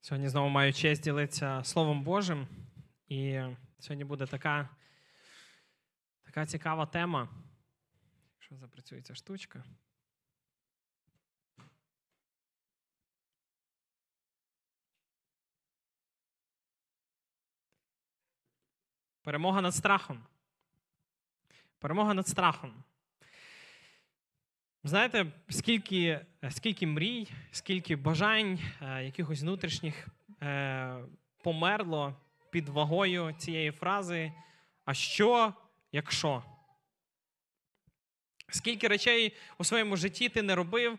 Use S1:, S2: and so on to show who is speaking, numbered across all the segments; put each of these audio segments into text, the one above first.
S1: Сьогодні знову маю честь ділитися Словом Божим. І сьогодні буде така, така цікава тема. Якщо запрацює ця штучка. Перемога над страхом. Перемога над страхом. Знаєте, скільки, скільки мрій, скільки бажань, е, якихось внутрішніх е, померло під вагою цієї фрази. А що, якщо? Скільки речей у своєму житті ти не робив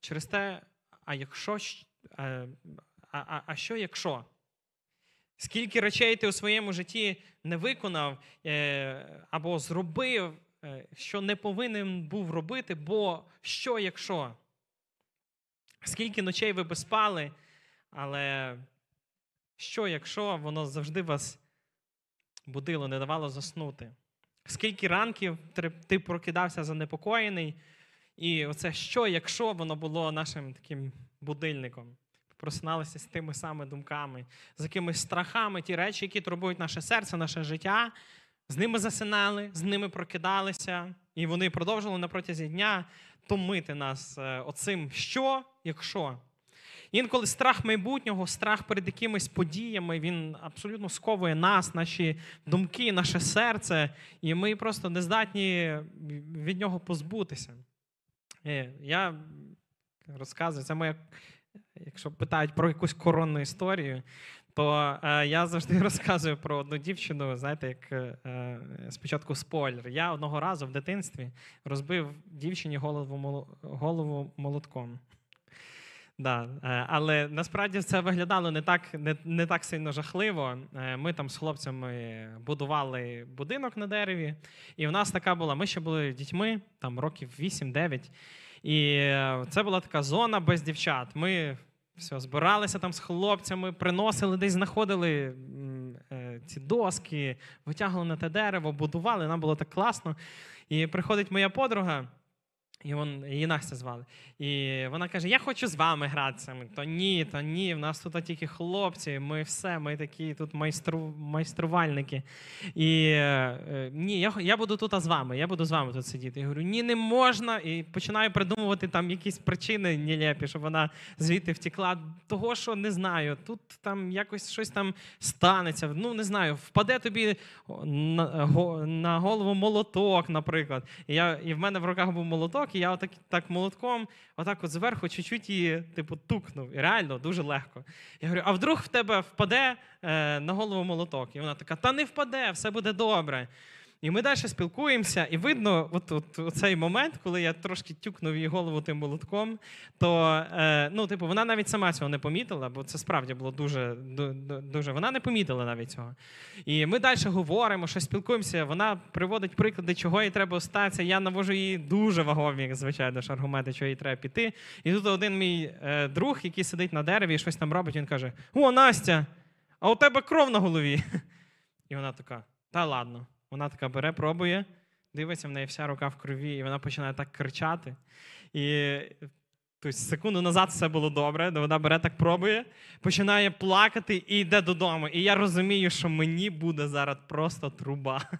S1: через те, а якщо е, а, а, а що якщо? Скільки речей ти у своєму житті не виконав або зробив, що не повинен був робити, бо що якщо? Скільки ночей ви би спали, але що якщо воно завжди вас будило, не давало заснути? Скільки ранків ти прокидався занепокоєний, і оце що, якщо воно було нашим таким будильником? Просиналися з тими самими думками, з якимись страхами, ті речі, які турбують наше серце, наше життя. З ними засинали, з ними прокидалися, і вони продовжували на протязі дня томити нас е, оцим що, якщо. Інколи страх майбутнього, страх перед якимись подіями, він абсолютно сковує нас, наші думки, наше серце, і ми просто не здатні від нього позбутися. Е, Я розказую, це моя, якщо питають про якусь коронну історію, то е, я завжди розказую про одну дівчину, знаєте, як е, е, спочатку спойлер. Я одного разу в дитинстві розбив дівчині голову, голову молотком. Да, е, але насправді це виглядало не так, не, не так сильно жахливо. Е, Ми там з хлопцями будували будинок на дереві, і в нас така була. Ми ще були дітьми, там років 8-9. І е, це була така зона без дівчат. Ми все, збиралися там з хлопцями, приносили, десь знаходили е, ці доски, витягли на те дерево, будували. Нам було так класно. І приходить моя подруга. І вон, її Настя звали. І вона каже: Я хочу з вами гратися. То ні, то ні, в нас тут тільки хлопці, ми все, ми такі тут майстру, майструвальники. І е, ні, я, я буду тут з вами, я буду з вами тут сидіти. Я говорю, ні, не можна. І починаю придумувати там якісь причини нелепі, щоб вона звідти втекла. Того, що не знаю, тут там якось щось там станеться. Ну, не знаю, впаде тобі на, на голову молоток, наприклад. І, я, і в мене в руках був молоток, і я отак так молотком, отак от зверху чуть-чуть її, типу, тукнув. І реально дуже легко. Я говорю, а вдруг в тебе впаде е, на голову молоток? І вона така: та не впаде, все буде добре. І ми далі спілкуємося, і видно, от, от, от цей момент, коли я трошки тюкнув її голову тим молотком, то е, ну, типу, вона навіть сама цього не помітила, бо це справді було дуже, ду- ду- дуже. Вона не помітила навіть цього. І ми далі говоримо, що спілкуємося. Вона приводить приклади, чого їй треба статися. Я навожу їй дуже вагові, звичайно ж, аргументи, чого їй треба піти. І тут один мій е, друг, який сидить на дереві і щось там робить, він каже: О, Настя, а у тебе кров на голові. І вона така: та ладно. Вона така бере, пробує, дивиться в неї вся рука в крові, і вона починає так кричати. І тобто, секунду назад все було добре, де вона бере так пробує, починає плакати і йде додому. І я розумію, що мені буде зараз просто труба.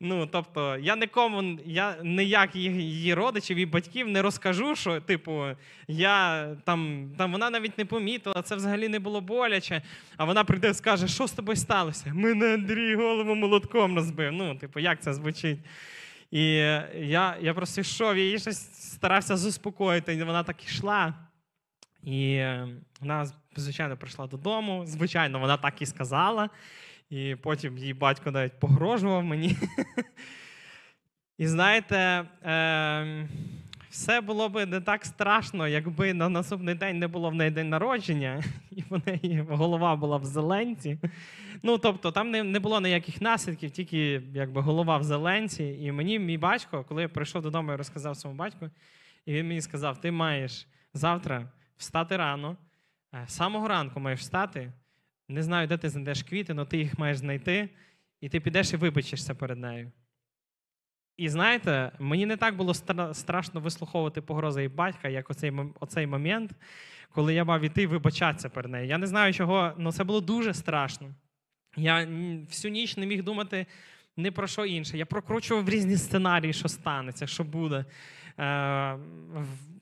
S1: Ну, тобто, я нікому, я ніяк її, родичів і батьків не розкажу, що, типу, я там, там вона навіть не помітила, це взагалі не було боляче. А вона прийде і скаже, що з тобою сталося? Мене Андрій голову молотком розбив. Ну, типу, як це звучить? І я, я просто йшов, я її щось старався заспокоїти, і вона так йшла. І е, вона, звичайно, прийшла додому. Звичайно, вона так і сказала. І потім її батько навіть погрожував мені. І знаєте, е, все було б не так страшно, якби на наступний день не було в неї день народження, і в неї голова була в зеленці. Ну, тобто, там не, не було ніяких наслідків, тільки якби голова в зеленці. І мені мій батько, коли я прийшов додому, я розказав своєму батьку, і він мені сказав: ти маєш завтра встати рано, е, з самого ранку маєш встати. Не знаю, де ти знайдеш квіти, але ти їх маєш знайти, і ти підеш і вибачишся перед нею. І знаєте, мені не так було страшно вислуховувати погрози і батька, як оцей, оцей момент, коли я мав іти вибачатися перед нею. Я не знаю чого, але це було дуже страшно. Я всю ніч не міг думати не про що інше. Я прокручував різні сценарії, що станеться, що буде. Е,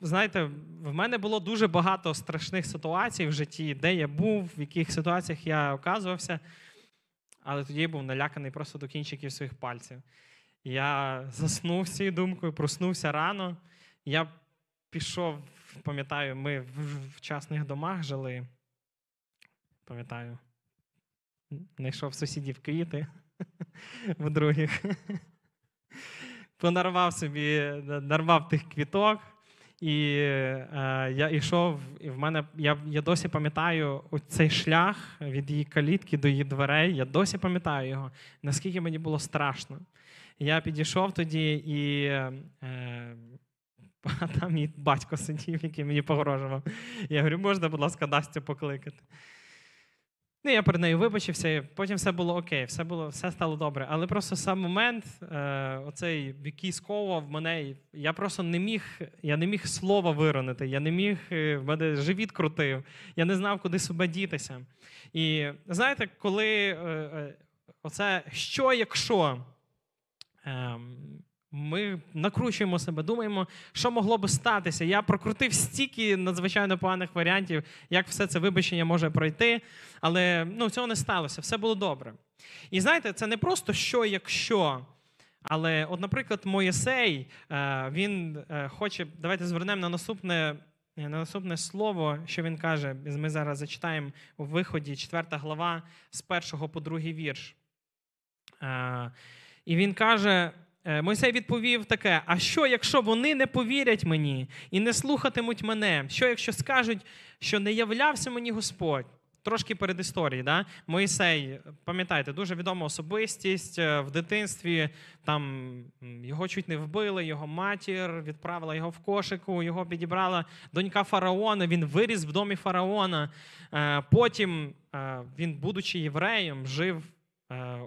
S1: знаєте, в мене було дуже багато страшних ситуацій в житті, де я був, в яких ситуаціях я оказувався. Але тоді я був наляканий просто до кінчиків своїх пальців. Я заснув цією думкою, проснувся рано. Я пішов, пам'ятаю, ми в, частних домах жили. Пам'ятаю, знайшов сусідів квіти в других. Понарвав собі, нарвав тих квіток. І е, я йшов, і в мене я, я досі пам'ятаю цей шлях від її калітки до її дверей. Я досі пам'ятаю його, наскільки мені було страшно. Я підійшов тоді, і е, там мій батько сидів, який мені погрожував. Я говорю, можна, будь ласка, Настю покликати. Ну, я перед нею вибачився, і потім все було окей, все було, все стало добре. Але просто сам момент, е, оцей, який сковував мене, я просто не міг, я не міг слова виронити, я не міг, е, мене живіт крутив, я не знав, куди себе дітися. І знаєте, коли е, е, оце що, якщо ми накручуємо себе, думаємо, що могло би статися. Я прокрутив стільки надзвичайно поганих варіантів, як все це вибачення може пройти, але ну, цього не сталося, все було добре. І знаєте, це не просто що, якщо. Але, от, наприклад, Моїсей, е, він е, хоче, давайте звернемо на наступне. На наступне слово, що він каже, ми зараз зачитаємо у виході 4 глава з 1 по 2 вірш. І він каже: е, Мойсей відповів таке: А що, якщо вони не повірять мені і не слухатимуть мене? Що, якщо скажуть, що не являвся мені Господь? Трошки перед історією, да? Моїсей, пам'ятаєте, дуже відома особистість е, в дитинстві. Там його чуть не вбили, його матір відправила його в кошику, його підібрала донька фараона. Він виріс в домі фараона. Е, Потім він, будучи євреєм, жив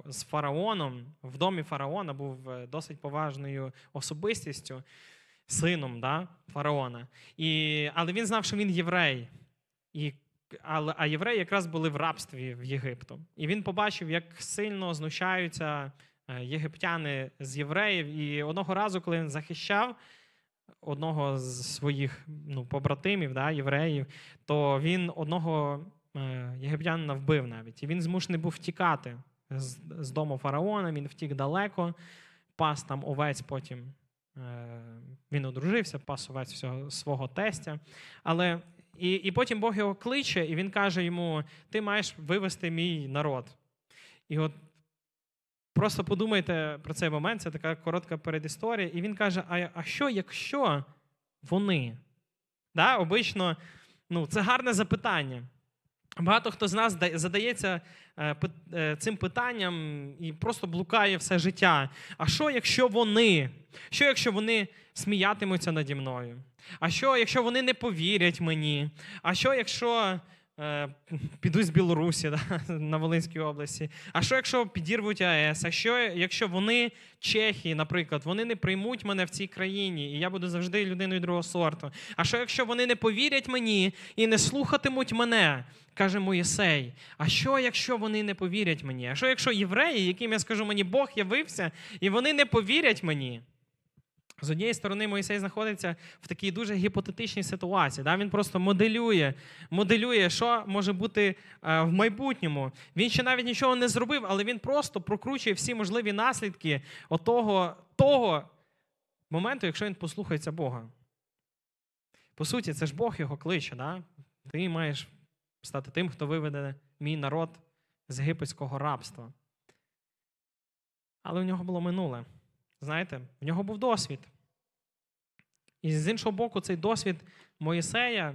S1: з фараоном. В домі фараона був е, досить поважною особистістю, сином да, фараона. І, але він знав, що він єврей. І але, а євреї якраз були в рабстві в Єгипту. І він побачив, як сильно знущаються е, єгиптяни з євреїв. І одного разу, коли він захищав одного з своїх ну, побратимів, да, євреїв, то він одного е, єгиптянина вбив навіть. І він змушений був втікати з, з дому фараона, він втік далеко, пас там овець потім. е, Він одружився, пас овець всього свого тестя. Але і, і потім Бог його кличе, і він каже йому: Ти маєш вивести мій народ. І от просто подумайте про цей момент, це така коротка передісторія. І він каже: А, а що, якщо вони? Да, Обично, ну, це гарне запитання. Багато хто з нас задається е, е, цим питанням і просто блукає все життя. А що, якщо вони? Що, якщо вони сміятимуться наді мною? А що, якщо вони не повірять мені? А що, якщо е, підуть з Білорусі да, на Волинській області? А що, якщо підірвуть АЕС? А що, якщо вони, чехи, наприклад, вони не приймуть мене в цій країні, і я буду завжди людиною другого сорту? А що, якщо вони не повірять мені і не слухатимуть мене? Каже Моїсей, а що, якщо вони не повірять мені? А що, якщо євреї, яким я скажу, мені Бог явився, і вони не повірять мені? З однієї сторони, Моїсей знаходиться в такій дуже гіпотетичній ситуації. Да? Він просто моделює, моделює, що може бути е, в майбутньому. Він ще навіть нічого не зробив, але він просто прокручує всі можливі наслідки отого, того моменту, якщо він послухається Бога. По суті, це ж Бог його кличе. Да? Ти маєш стати тим, хто виведе мій народ з єгипетського рабства. Але у нього було минуле. Знаєте, в нього був досвід. І з іншого боку, цей досвід Моїсея,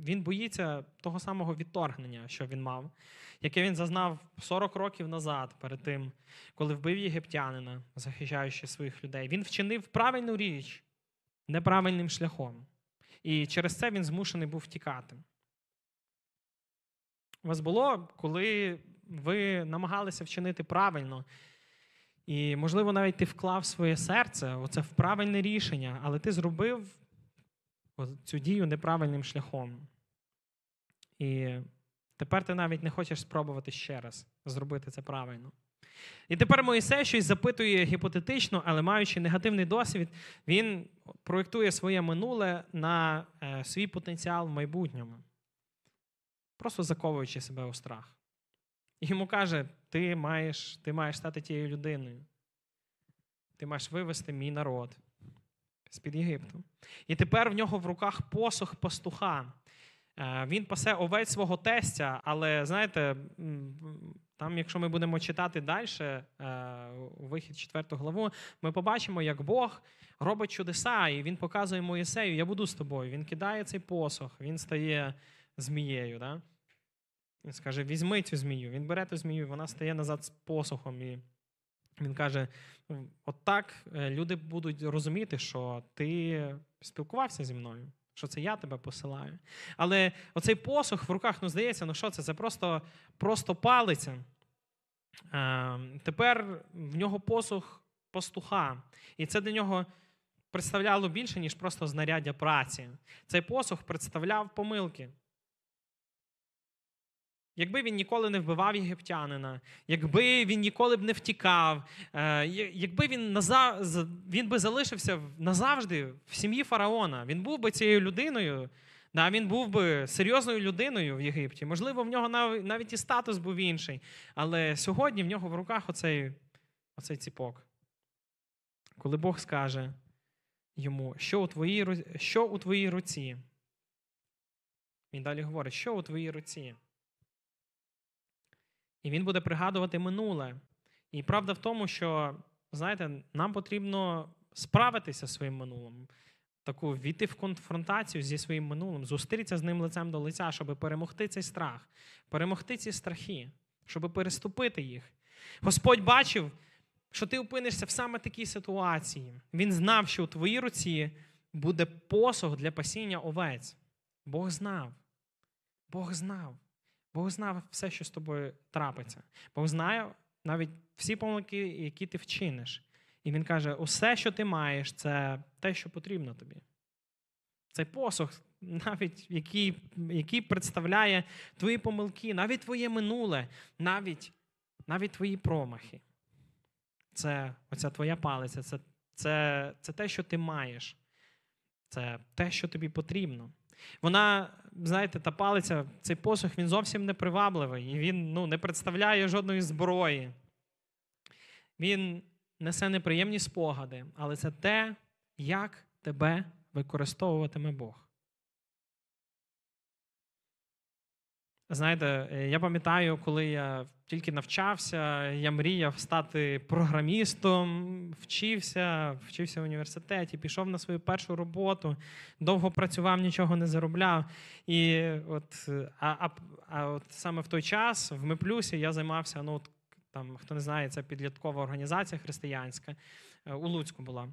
S1: він боїться того самого відторгнення, що він мав, яке він зазнав 40 років назад, перед тим, коли вбив єгиптянина, захищаючи своїх людей. Він вчинив правильну річ неправильним шляхом. І через це він змушений був втікати. У вас було, коли ви намагалися вчинити правильно, І, можливо, навіть ти вклав своє серце, оце в правильне рішення, але ти зробив цю дію неправильним шляхом. І тепер ти навіть не хочеш спробувати ще раз зробити це правильно. І тепер Моїсей щось запитує гіпотетично, але маючи негативний досвід, він проєктує своє минуле на е, свій потенціал в майбутньому, просто заковуючи себе у страх. І йому каже: ти маєш, ти маєш стати тією людиною. Ти маєш вивести мій народ з-під Єгипту. І тепер в нього в руках посох пастуха. Е, він пасе овець свого тестя, але знаєте, там, якщо ми будемо читати далі, е, вихід 4 главу, ми побачимо, як Бог робить чудеса, і він показує Моїсею, я буду з тобою. Він кидає цей посох, він стає змією. Да? Він скаже: візьми цю змію. Він бере ту змію, вона стає назад з посохом. І він каже: от так е, люди будуть розуміти, що ти спілкувався зі мною, що це я тебе посилаю. Але оцей посох в руках, ну здається, ну що це? Це просто просто палиця. Е, тепер в нього посох пастуха. І це для нього представляло більше, ніж просто знаряддя праці. Цей посох представляв помилки. Якби він ніколи не вбивав єгиптянина, якби він ніколи б не втікав, е, якби він назав... він би залишився назавжди в сім'ї фараона, він був би цією людиною, да, він був би серйозною людиною в Єгипті. Можливо, в нього навіть і статус був інший. Але сьогодні в нього в руках оцей, оцей ціпок. Коли Бог скаже йому, що у твоїй, що у твоїй руці, він далі говорить, що у твоїй руці. І він буде пригадувати минуле. І правда в тому, що, знаєте, нам потрібно справитися зі своїм минулим, таку війти в конфронтацію зі своїм минулим, зустрітися з ним лицем до лиця, щоб перемогти цей страх, перемогти ці страхи, щоб переступити їх. Господь бачив, що ти опинишся в саме такій ситуації. Він знав, що у твоїй руці буде посох для пасіння овець. Бог знав. Бог знав. Бог знав все, що з тобою трапиться. Бог знає навіть всі помилки, які ти вчиниш. І він каже: усе, що ти маєш, це те, що потрібно тобі. Цей посох, навіть який який представляє твої помилки, навіть твоє минуле, навіть навіть твої промахи. Це оця твоя палиця, це, це, це те, що ти маєш. Це те, що тобі потрібно. Вона, знаєте, та палиця, цей посох, він зовсім не привабливий. І він ну, не представляє жодної зброї. Він несе неприємні спогади, але це те, як тебе використовуватиме Бог. Знаєте, е, я пам'ятаю, коли я тільки навчався, я мріяв стати програмістом, вчився, вчився в університеті, пішов на свою першу роботу, довго працював, нічого не заробляв. І от, А а, а от саме в той час в Меплюсі я займався, ну, там, хто не знає, це підліткова організація християнська, е, у Луцьку була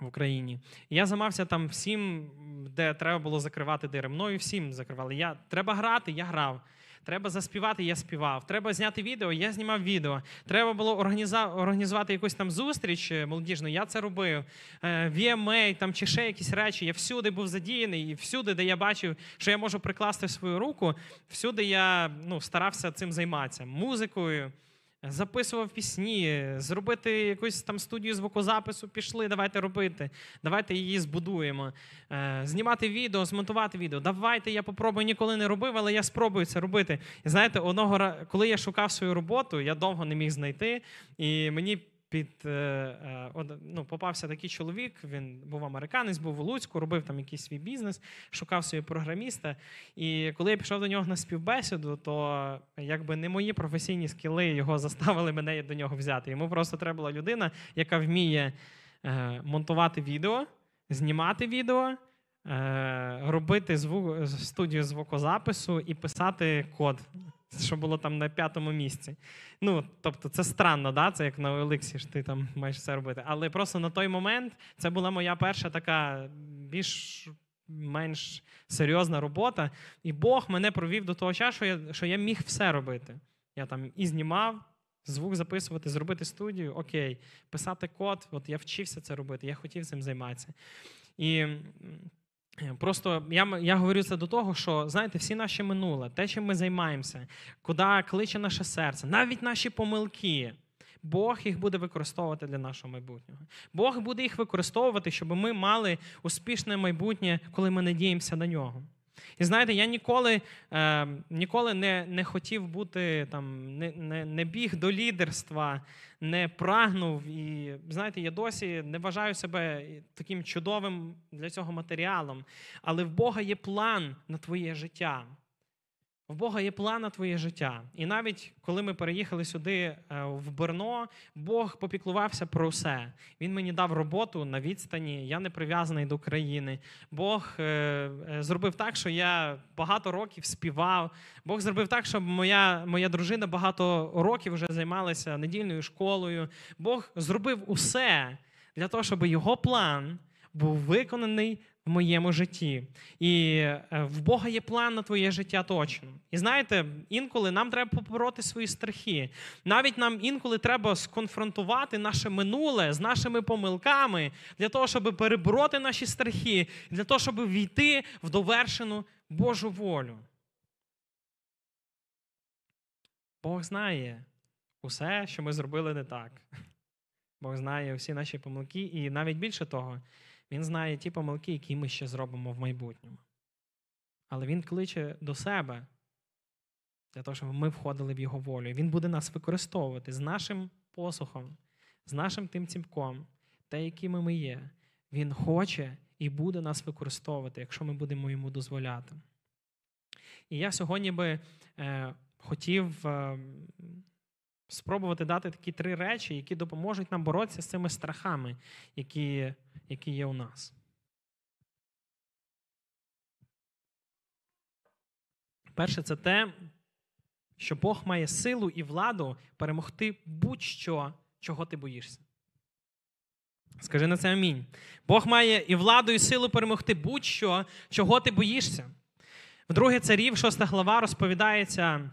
S1: в Україні. Я займався там всім, де треба було закривати дири. Мною всім закривали. Я, Треба грати, я грав. Треба заспівати, я співав. Треба зняти відео, я знімав відео. Треба було організувати якусь там зустріч е, молодіжну, я це робив. Е, VMA там чи ще якісь речі. Я всюди був задіяний, і всюди, де я бачив, що я можу прикласти свою руку, всюди я ну, старався цим займатися музикою записував пісні, зробити якусь там студію звукозапису, пішли, давайте робити, давайте її збудуємо. Е, знімати відео, змонтувати відео. Давайте я попробую, ніколи не робив, але я спробую це робити. І знаєте, одного коли я шукав свою роботу, я довго не міг знайти, і мені під е, е, ну, попався такий чоловік. Він був американець, був у Луцьку, робив там якийсь свій бізнес, шукав собі програміста. І коли я пішов до нього на співбесіду, то якби не мої професійні скіли його заставили мене до нього взяти. Йому просто треба була людина, яка вміє е, монтувати відео, знімати відео. Робити звук студію звукозапису і писати код що було там на п'ятому місці. Ну, тобто, це странно, да? це як на Олексі, ж ти там маєш все робити. Але просто на той момент це була моя перша така більш менш серйозна робота. І Бог мене провів до того часу, що я, що я міг все робити. Я там і знімав звук записувати, зробити студію, окей, писати код, от я вчився це робити, я хотів цим займатися. І Просто я я говорю це до того, що знаєте, всі наші минуле, те, чим ми займаємося, куди кличе наше серце, навіть наші помилки, Бог їх буде використовувати для нашого майбутнього. Бог буде їх використовувати, щоб ми мали успішне майбутнє, коли ми надіємося на нього. І знаєте, я ніколи е, ніколи не не хотів бути там, не, не, не біг до лідерства, не прагнув. І знаєте, я досі не вважаю себе таким чудовим для цього матеріалом. Але в Бога є план на твоє життя. В Бога є план на твоє життя. І навіть коли ми переїхали сюди е, в Берно, Бог попіклувався про все. Він мені дав роботу на відстані, я не прив'язаний до країни. Бог е, е, зробив так, що я багато років співав. Бог зробив так, щоб моя моя дружина багато років вже займалася недільною школою. Бог зробив усе для того, щоб його план був виконаний в моєму житті. І е, в Бога є план на твоє життя точно. І знаєте, інколи нам треба побороти свої страхи. Навіть нам інколи треба сконфронтувати наше минуле з нашими помилками для того, щоб перебороти наші страхи, для того, щоб війти в довершену Божу волю. Бог знає усе, що ми зробили не так. Бог знає всі наші помилки, і навіть більше того, він знає ті помилки, які ми ще зробимо в майбутньому. Але Він кличе до себе для того, щоб ми входили в його волю. Він буде нас використовувати з нашим посухом, з нашим тим ціпком, те, якими ми є. Він хоче і буде нас використовувати, якщо ми будемо йому дозволяти. І я сьогодні би е, хотів е, спробувати дати такі три речі, які допоможуть нам боротися з цими страхами, які які є у нас. Перше, це те, що Бог має силу і владу перемогти будь-що, чого ти боїшся. Скажи на це амінь. Бог має і владу, і силу перемогти будь-що, чого ти боїшся. В друге царів, 6 глава, розповідається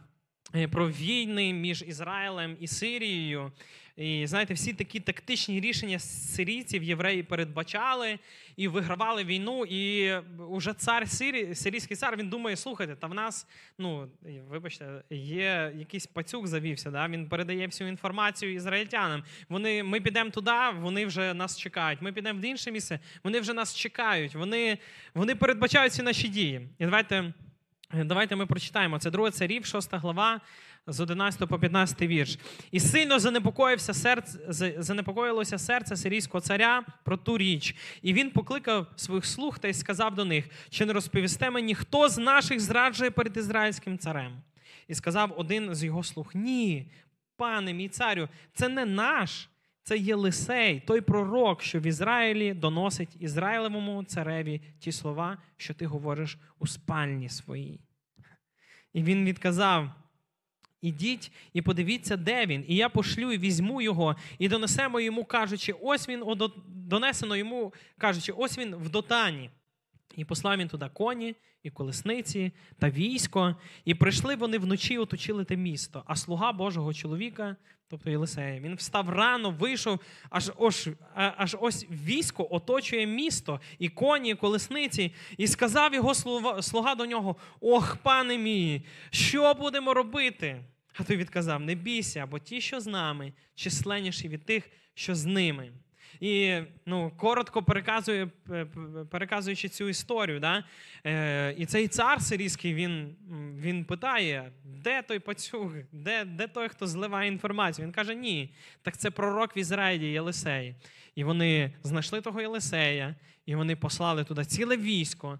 S1: про війни між Ізраїлем і Сирією. І знаєте, всі такі тактичні рішення сирійців євреї передбачали і вигравали війну. І уже цар Сирі, сирійський цар він думає: слухайте, та в нас, ну вибачте, є якийсь пацюк завівся. Да? Він передає всю інформацію ізраїльтянам. Вони, Ми підемо туди, вони вже нас чекають. Ми підемо в інше місце, вони вже нас чекають. Вони, Вони передбачають всі наші дії. І давайте. Давайте ми прочитаємо. Це друге царів, 6 глава, з 11 по 15 вірш. І сильно занепокоївся серце, занепокоїлося серце сирійського царя про ту річ. І він покликав своїх слуг та й сказав до них: чи не розповісте мені, хто з наших зраджує перед ізраїльським царем? І сказав один з його слуг: Ні, пане мій царю, це не наш. Це Єлисей, той пророк, що в Ізраїлі доносить Ізраїлевому цареві ті слова, що ти говориш у спальні своїй. І він відказав: Ідіть і подивіться, де він, і я пошлю і візьму його, і донесемо йому, кажучи, ось він донесено йому, кажучи, ось він в дотані. І послав він туди коні, і колесниці та військо. І прийшли вони вночі, оточили те місто. А слуга Божого чоловіка, тобто Єлисея, він встав рано, вийшов, аж ось, аж ось військо оточує місто, і коні, і колесниці, і сказав його слуга до нього: Ох, пане мій, що будемо робити? А той відказав: Не бійся, бо ті, що з нами, численніші від тих, що з ними. І ну, коротко переказує, переказуючи цю історію, да? е, і цей цар сирійський він він питає, де той пацюг, де де той, хто зливає інформацію. Він каже, ні, так це пророк в Ізраїлі Єлисей. І вони знайшли того Єлисея, і вони послали туди ціле військо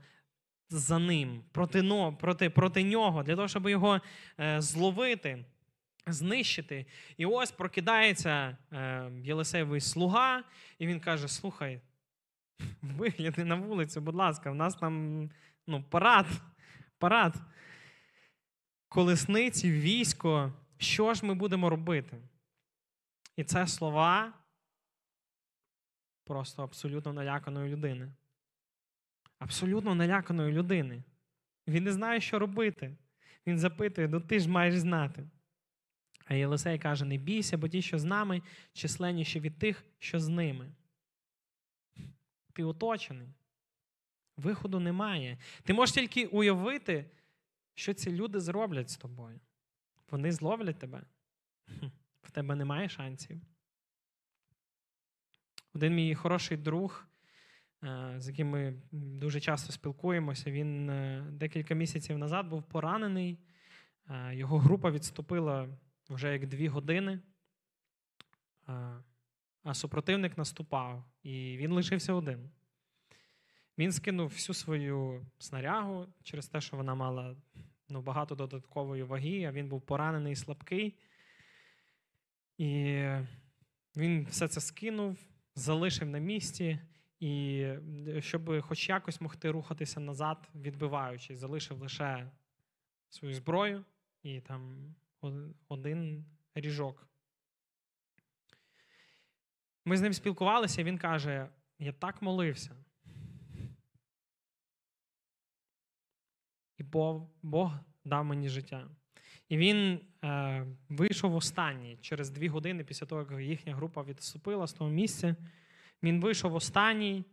S1: за ним, проти проти, проти нього, для того, щоб його е, зловити знищити. І ось прокидається е, Єлисеєвий слуга, і він каже: Слухай, вигляди на вулицю, будь ласка, в нас там ну, парад, парад. Колесниці, військо, що ж ми будемо робити? І це слова просто абсолютно наляканої людини. Абсолютно наляканої людини. Він не знає, що робити. Він запитує: ну ти ж маєш знати. А Єлисей каже: не бійся, бо ті, що з нами, численніші від тих, що з ними. Ти оточений. Виходу немає. Ти можеш тільки уявити, що ці люди зроблять з тобою. Вони зловлять тебе. В тебе немає шансів. Один мій хороший друг, е, з яким ми дуже часто спілкуємося, він е, декілька місяців назад був поранений. Е, його група відступила вже як дві години, а супротивник наступав, і він лишився один. Він скинув всю свою снарягу через те, що вона мала ну, багато додаткової ваги, а він був поранений і слабкий. І він все це скинув, залишив на місці, і щоб хоч якось могти рухатися назад, відбиваючись, залишив лише свою зброю і там один ріжок. Ми з ним спілкувалися, він каже: я так молився. І Бог, Бог дав мені життя. І він е, вийшов останній через дві години після того, як їхня група відступила з того місця. Він вийшов останній.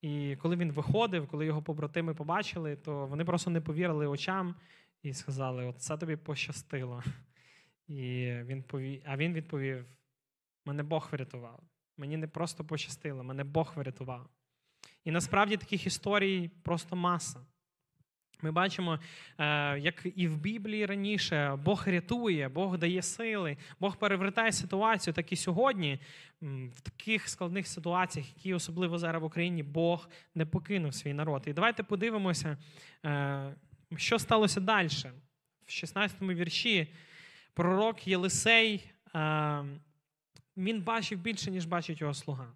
S1: І коли він виходив, коли його побратими побачили, то вони просто не повірили очам і сказали: От це тобі пощастило. І він повів, А він відповів: мене Бог врятував. Мені не просто пощастило, мене Бог врятував. І насправді таких історій просто маса. Ми бачимо, е, як і в Біблії раніше Бог рятує, Бог дає сили, Бог перевертає ситуацію, так і сьогодні, в таких складних ситуаціях, які особливо зараз в Україні, Бог не покинув свій народ. І давайте подивимося, е, що сталося далі. В 16 му вірші пророк Єлисей е, він бачив більше, ніж бачить його слуга.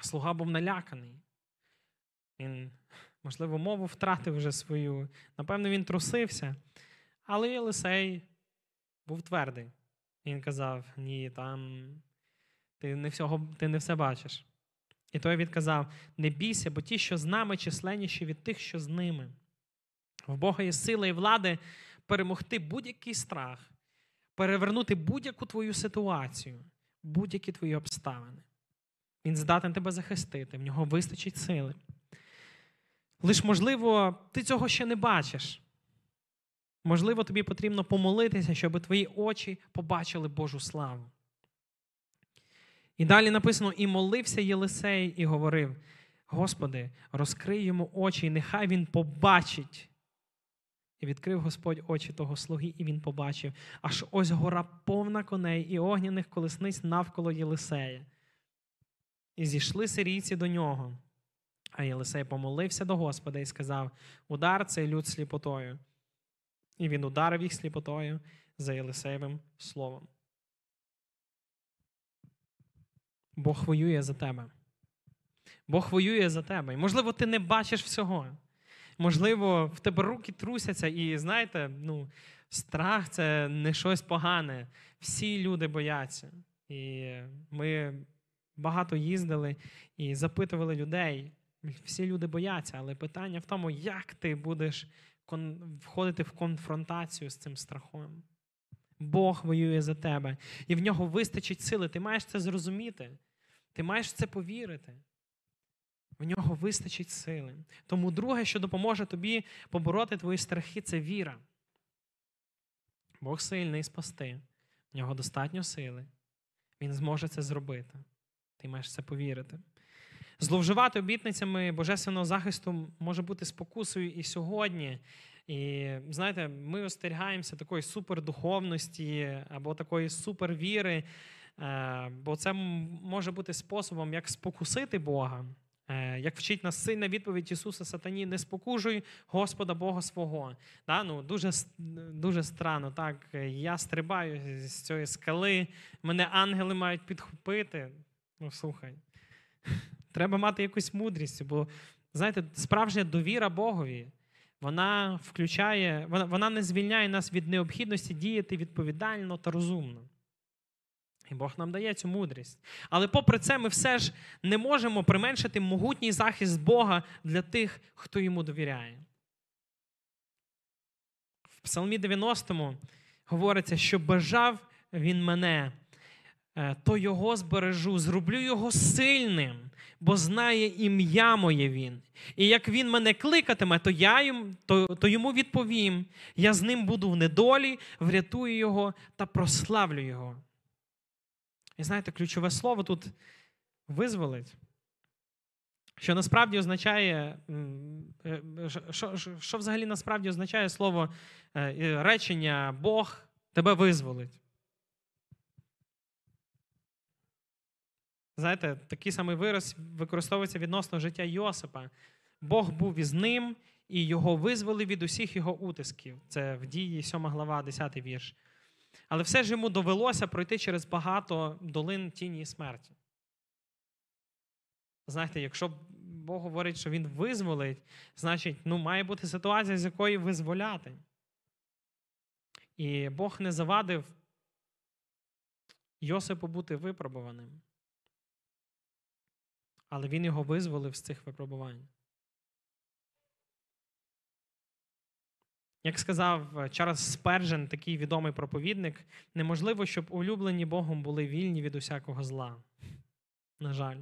S1: Слуга був наляканий. Він Можливо, мову втратив вже свою. Напевно, він трусився. Але Єлисей був твердий. Він казав: Ні, там ти не всього, ти не все бачиш. І той відказав: Не бійся, бо ті, що з нами, численніші від тих, що з ними. В Бога є сила і влади перемогти будь-який страх, перевернути будь-яку твою ситуацію, будь-які твої обставини. Він здатен тебе захистити, в нього вистачить сили. Лиш, можливо, ти цього ще не бачиш. Можливо, тобі потрібно помолитися, щоб твої очі побачили Божу славу. І далі написано: і молився Єлисей і говорив: Господи, розкрий йому очі, і нехай він побачить. І відкрив Господь очі того слуги, і він побачив, аж ось гора повна коней і огняних колесниць навколо Єлисея. І зійшли сирійці до нього. А Єлисей помолився до Господа і сказав: Удар цей люд сліпотою. І він ударив їх сліпотою за Єлисеєвим словом. Бог воює за тебе. Бог воює за тебе. І, можливо, ти не бачиш всього. Можливо, в тебе руки трусяться, і знаєте, ну, страх це не щось погане. Всі люди бояться. І ми багато їздили і запитували людей. Всі люди бояться, але питання в тому, як ти будеш входити в конфронтацію з цим страхом. Бог воює за тебе, і в нього вистачить сили. Ти маєш це зрозуміти, ти маєш в це повірити. В нього вистачить сили. Тому друге, що допоможе тобі побороти твої страхи, це віра. Бог сильний спасти. В нього достатньо сили. Він зможе це зробити. Ти маєш це повірити. Зловживати обітницями божественного захисту може бути спокусою і сьогодні. І знаєте, ми остерігаємося такої супердуховності або такої супервіри, е, бо це може бути способом, як спокусити Бога. Е, як вчить нас сильна відповідь Ісуса Сатані, не спокужуй Господа Бога свого. Да? Ну, Дуже дуже странно. так, Я стрибаю з цієї скали, мене ангели мають підхопити. Ну, слухай. Треба мати якусь мудрість, бо, знаєте, справжня довіра Богові, вона включає, вона, вона не звільняє нас від необхідності діяти відповідально та розумно. І Бог нам дає цю мудрість. Але попри це, ми все ж не можемо применшити могутній захист Бога для тих, хто йому довіряє. В Псалмі 90 говориться, що бажав він мене, е, то його збережу, зроблю його сильним, бо знає ім'я моє він. І як він мене кликатиме, то я йому, то, то йому відповім: я з ним буду в недолі, врятую його та прославлю його. І знаєте, ключове слово тут визволить, що насправді означає, е, що, що, взагалі насправді означає слово е, речення Бог тебе визволить. Знаєте, такий самий вираз використовується відносно життя Йосипа. Бог був із ним і його визволив від усіх його утисків. Це в дії 7 глава, 10 вірш. Але все ж йому довелося пройти через багато долин тіні і смерті. Знаєте, якщо Бог говорить, що Він визволить, значить, ну, має бути ситуація, з якої визволяти. І Бог не завадив Йосипу бути випробуваним. Але він його визволив з цих випробувань. Як сказав Чарльз Спержен, такий відомий проповідник, неможливо, щоб улюблені Богом були вільні від усякого зла. На жаль,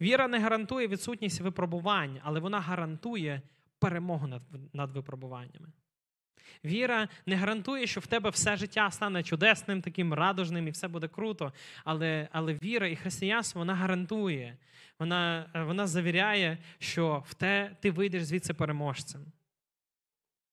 S1: віра не гарантує відсутність випробувань, але вона гарантує перемогу над, над випробуваннями. Віра не гарантує, що в тебе все життя стане чудесним, таким радужним і все буде круто. Але але віра і християнство вона гарантує, вона вона завіряє, що в те ти вийдеш звідси переможцем.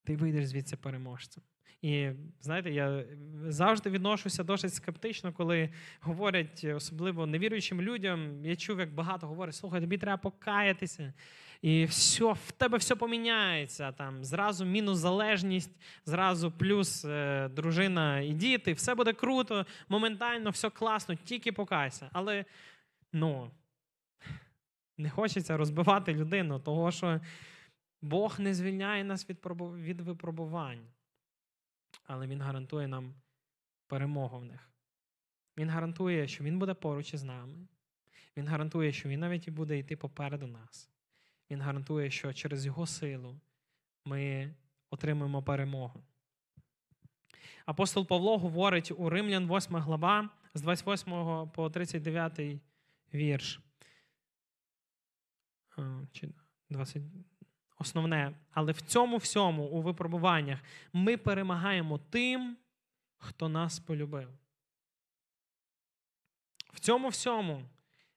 S1: Ти вийдеш звідси переможцем. І знаєте, я завжди відношуся досить скептично, коли говорять, особливо невіруючим людям. Я чув, як багато говорять, слухай, тобі треба покаятися. І все, в тебе все поміняється. Там Зразу мінус залежність, зразу плюс е, дружина і діти, все буде круто, моментально, все класно, тільки покайся. Але ну, не хочеться розбивати людину, того що Бог не звільняє нас від, від випробувань але Він гарантує нам перемогу в них. Він гарантує, що Він буде поруч із нами. Він гарантує, що Він навіть буде йти попереду нас. Він гарантує, що через Його силу ми отримаємо перемогу. Апостол Павло говорить у Римлян 8 глава з 28 по 39 вірш. 20, основне. Але в цьому всьому, у випробуваннях, ми перемагаємо тим, хто нас полюбив. В цьому всьому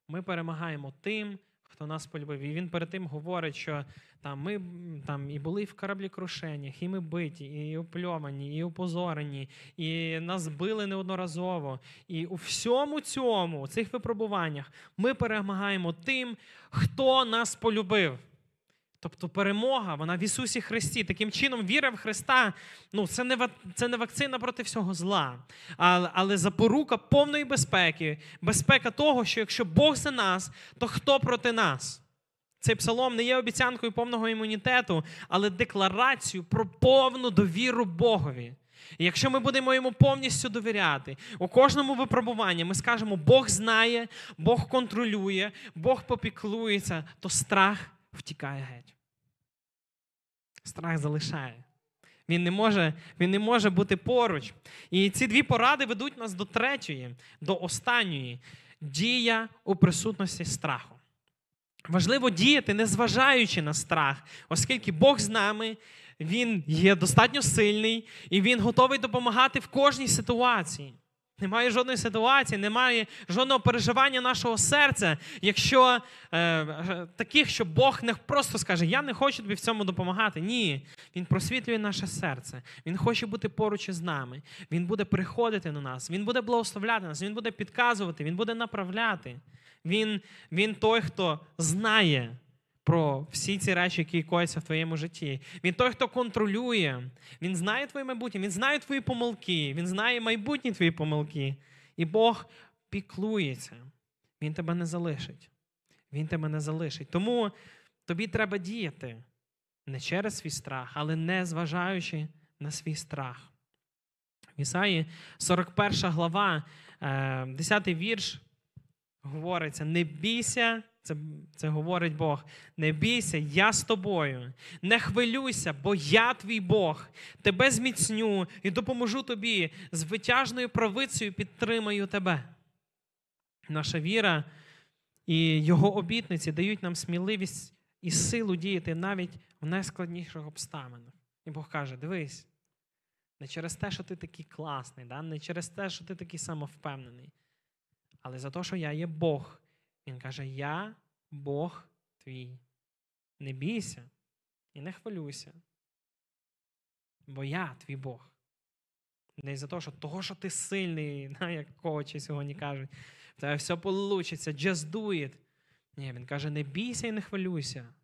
S1: ми перемагаємо тим, хто нас полюбив. І він перед тим говорить, що там ми там і були в кораблі крушеннях, і ми биті, і опльовані, і опозорені, і нас били неодноразово. І у всьому цьому, у цих випробуваннях, ми перемагаємо тим, хто нас полюбив. Тобто перемога, вона в Ісусі Христі. Таким чином, віра в Христа ну, це не це не вакцина проти всього зла, але, але запорука повної безпеки, безпека того, що якщо Бог за нас, то хто проти нас? Цей псалом не є обіцянкою повного імунітету, але декларацію про повну довіру Богові. І якщо ми будемо йому повністю довіряти, у кожному випробуванні ми скажемо, Бог знає, Бог контролює, Бог попіклується, то страх втікає геть. Страх залишає. Він не може він не може бути поруч. І ці дві поради ведуть нас до третьої, до останньої дія у присутності страху. Важливо діяти, незважаючи на страх, оскільки Бог з нами, Він є достатньо сильний і Він готовий допомагати в кожній ситуації. Немає жодної ситуації, немає жодного переживання нашого серця, якщо е, таких, що Бог не просто скаже, я не хочу тобі в цьому допомагати. Ні. Він просвітлює наше серце. Він хоче бути поруч із нами. Він буде приходити на нас, Він буде благословляти нас, Він буде підказувати, Він буде направляти. Він, Він той, хто знає про всі ці речі, які кояться в твоєму житті. Він той, хто контролює, він знає твоє майбутнє, він знає твої помилки, він знає майбутні твої помилки. І Бог піклується. Він тебе не залишить. Він тебе не залишить. Тому тобі треба діяти не через свій страх, але не зважаючи на свій страх. В Ісаї 41 глава, 10 е, вірш, говориться: не бійся це, це говорить Бог. Не бійся, я з тобою. Не хвилюйся, бо я твій Бог. Тебе зміцню і допоможу тобі. З витяжною правицею підтримаю тебе. Наша віра і його обітниці дають нам сміливість і силу діяти навіть в найскладніших обставинах. І Бог каже: дивись, не через те, що ти такий класний, да? не через те, що ти такий самовпевнений, але за те, що я є Бог. Він каже: Я Бог твій. Не бійся і не хвилюйся. Бо я твій Бог. Не за те, що того, що ти сильний, як коучі сьогодні кажуть, в тебе все вийде, just do it. Ні, він каже: не бійся і не хвилюйся,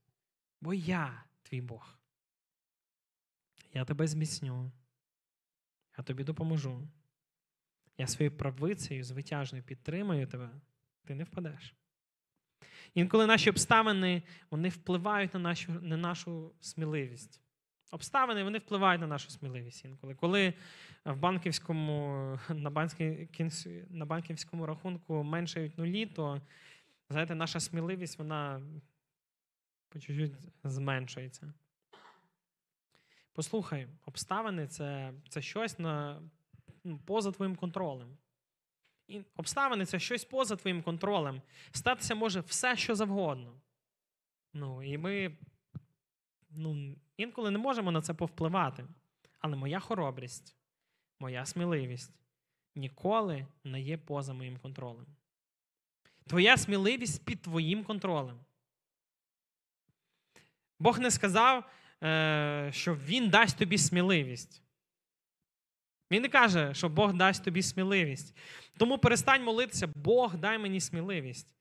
S1: бо я твій Бог. Я тебе зміцню. Я тобі допоможу. Я своєю правицею звитяжною підтримаю тебе, ти не впадеш. Інколи наші обставини вони впливають на нашу на нашу сміливість. Обставини вони впливають на нашу сміливість інколи. Коли в банківському, на, банківському, на банківському рахунку меншають нулі, то знаєте, наша сміливість вона по чуть-чуть зменшується. Послухай, обставини це це щось на, ну, поза твоїм контролем. І Обставини це щось поза твоїм контролем. Статися може все, що завгодно. Ну, І ми ну, інколи не можемо на це повпливати. Але моя хоробрість, моя сміливість ніколи не є поза моїм контролем. Твоя сміливість під твоїм контролем. Бог не сказав, е, що Він дасть тобі сміливість. Він не каже, що Бог дасть тобі сміливість. Тому перестань молитися, Бог дай мені сміливість.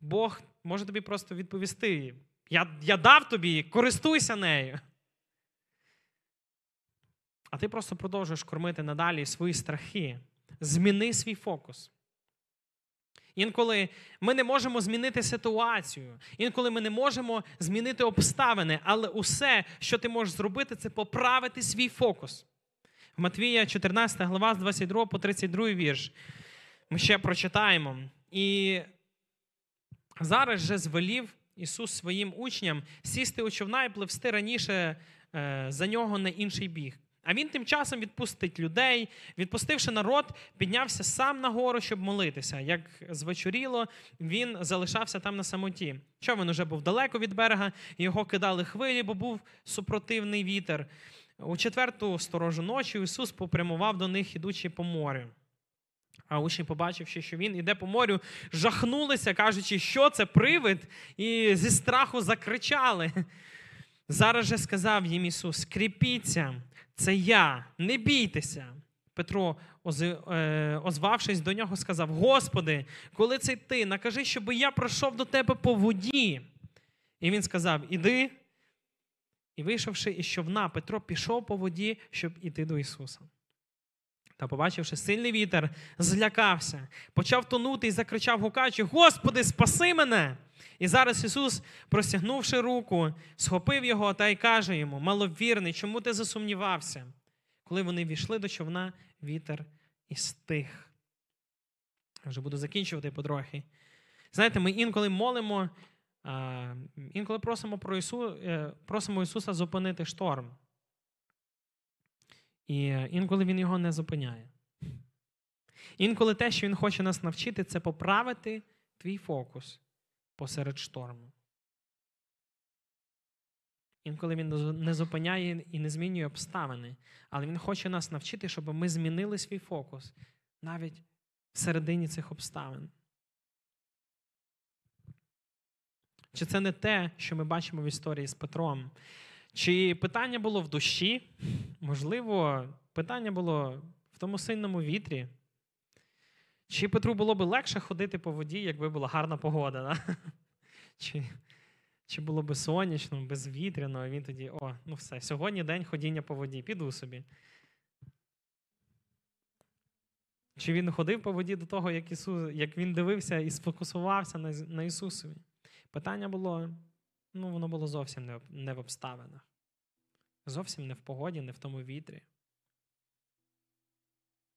S1: Бог може тобі просто відповісти: я, я дав тобі, користуйся нею. А ти просто продовжуєш кормити надалі свої страхи. Зміни свій фокус. Інколи ми не можемо змінити ситуацію, інколи ми не можемо змінити обставини, але усе, що ти можеш зробити, це поправити свій фокус. Матвія 14 глава з 22 по 32 вірш. Ми ще прочитаємо. І зараз же звелів Ісус своїм учням сісти у човна і пливсти раніше е, за нього на інший біг. А він тим часом відпустить людей, відпустивши народ, піднявся сам на гору, щоб молитися. Як звечоріло, він залишався там на самоті. Човен уже був далеко від берега, його кидали хвилі, бо був супротивний вітер. У четверту сторожу ночі Ісус попрямував до них, ідучи по морю. А учні, побачивши, що він іде по морю, жахнулися, кажучи, що це привид, і зі страху закричали. Зараз же сказав їм Ісус: кріпіться, це я, не бійтеся. Петро, е, озвавшись до нього, сказав: Господи, коли це ти, накажи, щоб я пройшов до тебе по воді. І він сказав: Іди. І вийшовши із човна, Петро пішов по воді, щоб іти до Ісуса. Та, побачивши сильний вітер, злякався, почав тонути і закричав, гукаючи: Господи, спаси мене! І зараз Ісус, простягнувши руку, схопив його та й каже йому: Маловірний, чому ти засумнівався? Коли вони війшли до човна, вітер і стих. Я вже буду закінчувати потрохи. Знаєте, ми інколи молимо, інколи просимо про Ісу, е, просимо Ісуса зупинити шторм. І інколи Він його не зупиняє. Інколи те, що Він хоче нас навчити, це поправити твій фокус посеред шторму. Інколи він не зупиняє і не змінює обставини, але він хоче нас навчити, щоб ми змінили свій фокус навіть всередині цих обставин. Чи це не те, що ми бачимо в історії з Петром? Чи питання було в душі? Можливо, питання було в тому сильному вітрі. Чи Петру було б легше ходити по воді, якби була гарна погода? Да? Чи чи було б сонячно, безвітряно, а він тоді, о, ну все, сьогодні день ходіння по воді, піду собі. Чи він ходив по воді до того, як Ісус, як він дивився і сфокусувався на на Ісусові? Питання було, ну, воно було зовсім не, не в обставинах. Зовсім не в погоді, не в тому вітрі.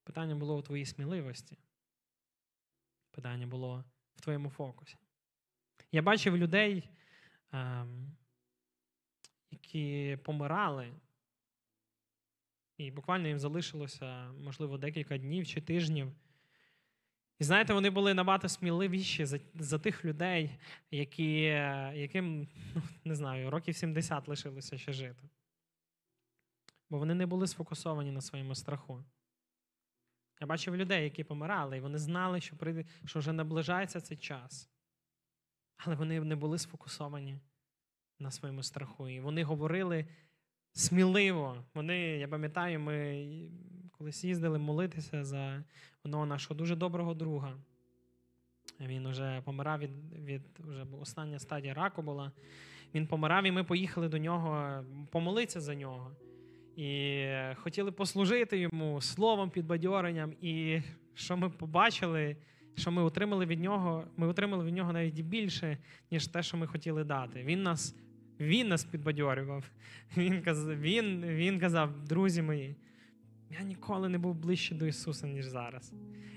S1: Питання було у твоїй сміливості. Питання було в твоєму фокусі. Я бачив людей, ем, які помирали, і буквально їм залишилося, можливо, декілька днів чи тижнів. І знаєте, вони були набагато сміливіші за, за тих людей, які, яким, ну, не знаю, років 70 лишилося ще жити. Бо вони не були сфокусовані на своєму страху. Я бачив людей, які помирали, і вони знали, що прийде, що вже наближається цей час. Але вони не були сфокусовані на своєму страху. І вони говорили сміливо. Вони, я пам'ятаю, ми колись їздили молитися за одного нашого дуже доброго друга. Він вже помирав від, від вже остання стадія раку була. Він помирав, і ми поїхали до нього помолитися за нього. І хотіли послужити йому словом, підбадьоренням. І що ми побачили, що ми отримали від нього, ми отримали від нього навіть більше, ніж те, що ми хотіли дати. Він нас він нас підбадьорював. Він він, він казав, друзі мої, я ніколи не був ближче до Ісуса, ніж зараз.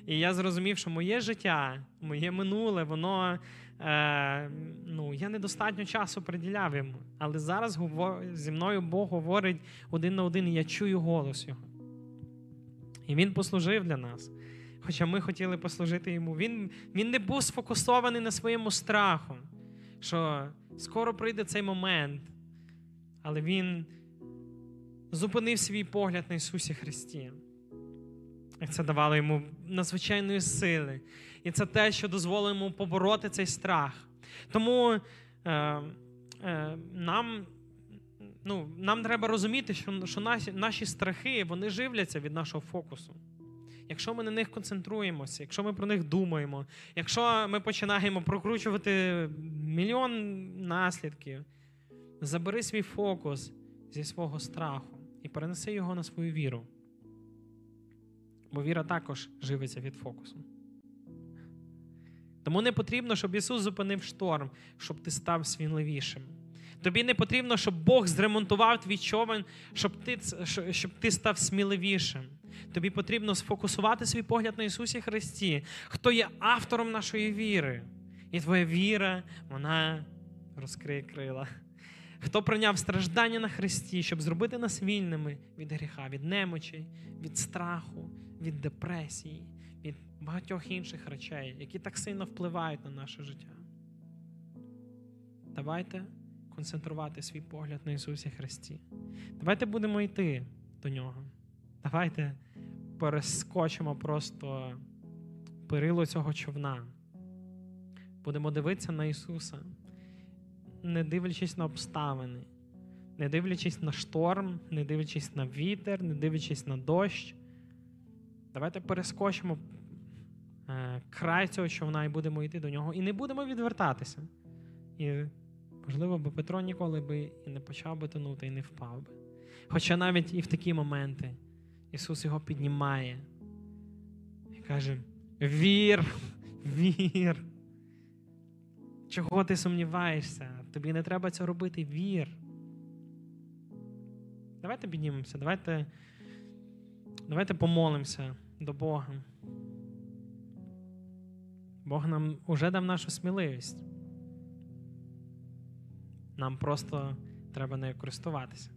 S1: І я зрозумів, що моє життя, моє минуле, воно е, ну, я недостатньо часу приділяв йому. Але зараз зі мною Бог говорить один на один, і я чую голос Його. І Він послужив для нас. Хоча ми хотіли послужити йому. Він, Він не був сфокусований на своєму страху, що скоро прийде цей момент. Але Він зупинив свій погляд на Ісусі Христі. І це давало йому надзвичайної сили. І це те, що дозволило йому побороти цей страх. Тому е, е, нам ну, нам треба розуміти, що що наші, наші страхи вони живляться від нашого фокусу. Якщо ми на них концентруємося, якщо ми про них думаємо, якщо ми починаємо прокручувати мільйон наслідків, забери свій фокус зі свого страху і перенеси його на свою віру. Бо віра також живиться від фокусу. Тому не потрібно, щоб Ісус зупинив шторм, щоб ти став сміливішим. Тобі не потрібно, щоб Бог зремонтував твій човен, щоб ти щоб ти став сміливішим. Тобі потрібно сфокусувати свій погляд на Ісусі Христі, хто є автором нашої віри. І твоя віра, вона розкриє крила. Хто прийняв страждання на Христі, щоб зробити нас вільними від гріха, від немочі, від страху, від депресії, від багатьох інших речей, які так сильно впливають на наше життя. Давайте концентрувати свій погляд на Ісусі Христі. Давайте будемо йти до Нього. Давайте перескочимо просто перило цього човна. Будемо дивитися на Ісуса, не дивлячись на обставини, не дивлячись на шторм, не дивлячись на вітер, не дивлячись на дощ. Давайте перескочимо е, край цього човна і будемо йти до нього, і не будемо відвертатися. І, можливо, би Петро ніколи би і не почав би тонути, і не впав би. Хоча навіть і в такі моменти Ісус його піднімає і каже: Вір, вір. Чого ти сумніваєшся? Тобі не треба це робити, вір. Давайте піднімемося, давайте, давайте помолимося до Бога. Бог нам уже дав нашу сміливість. Нам просто треба нею користуватися.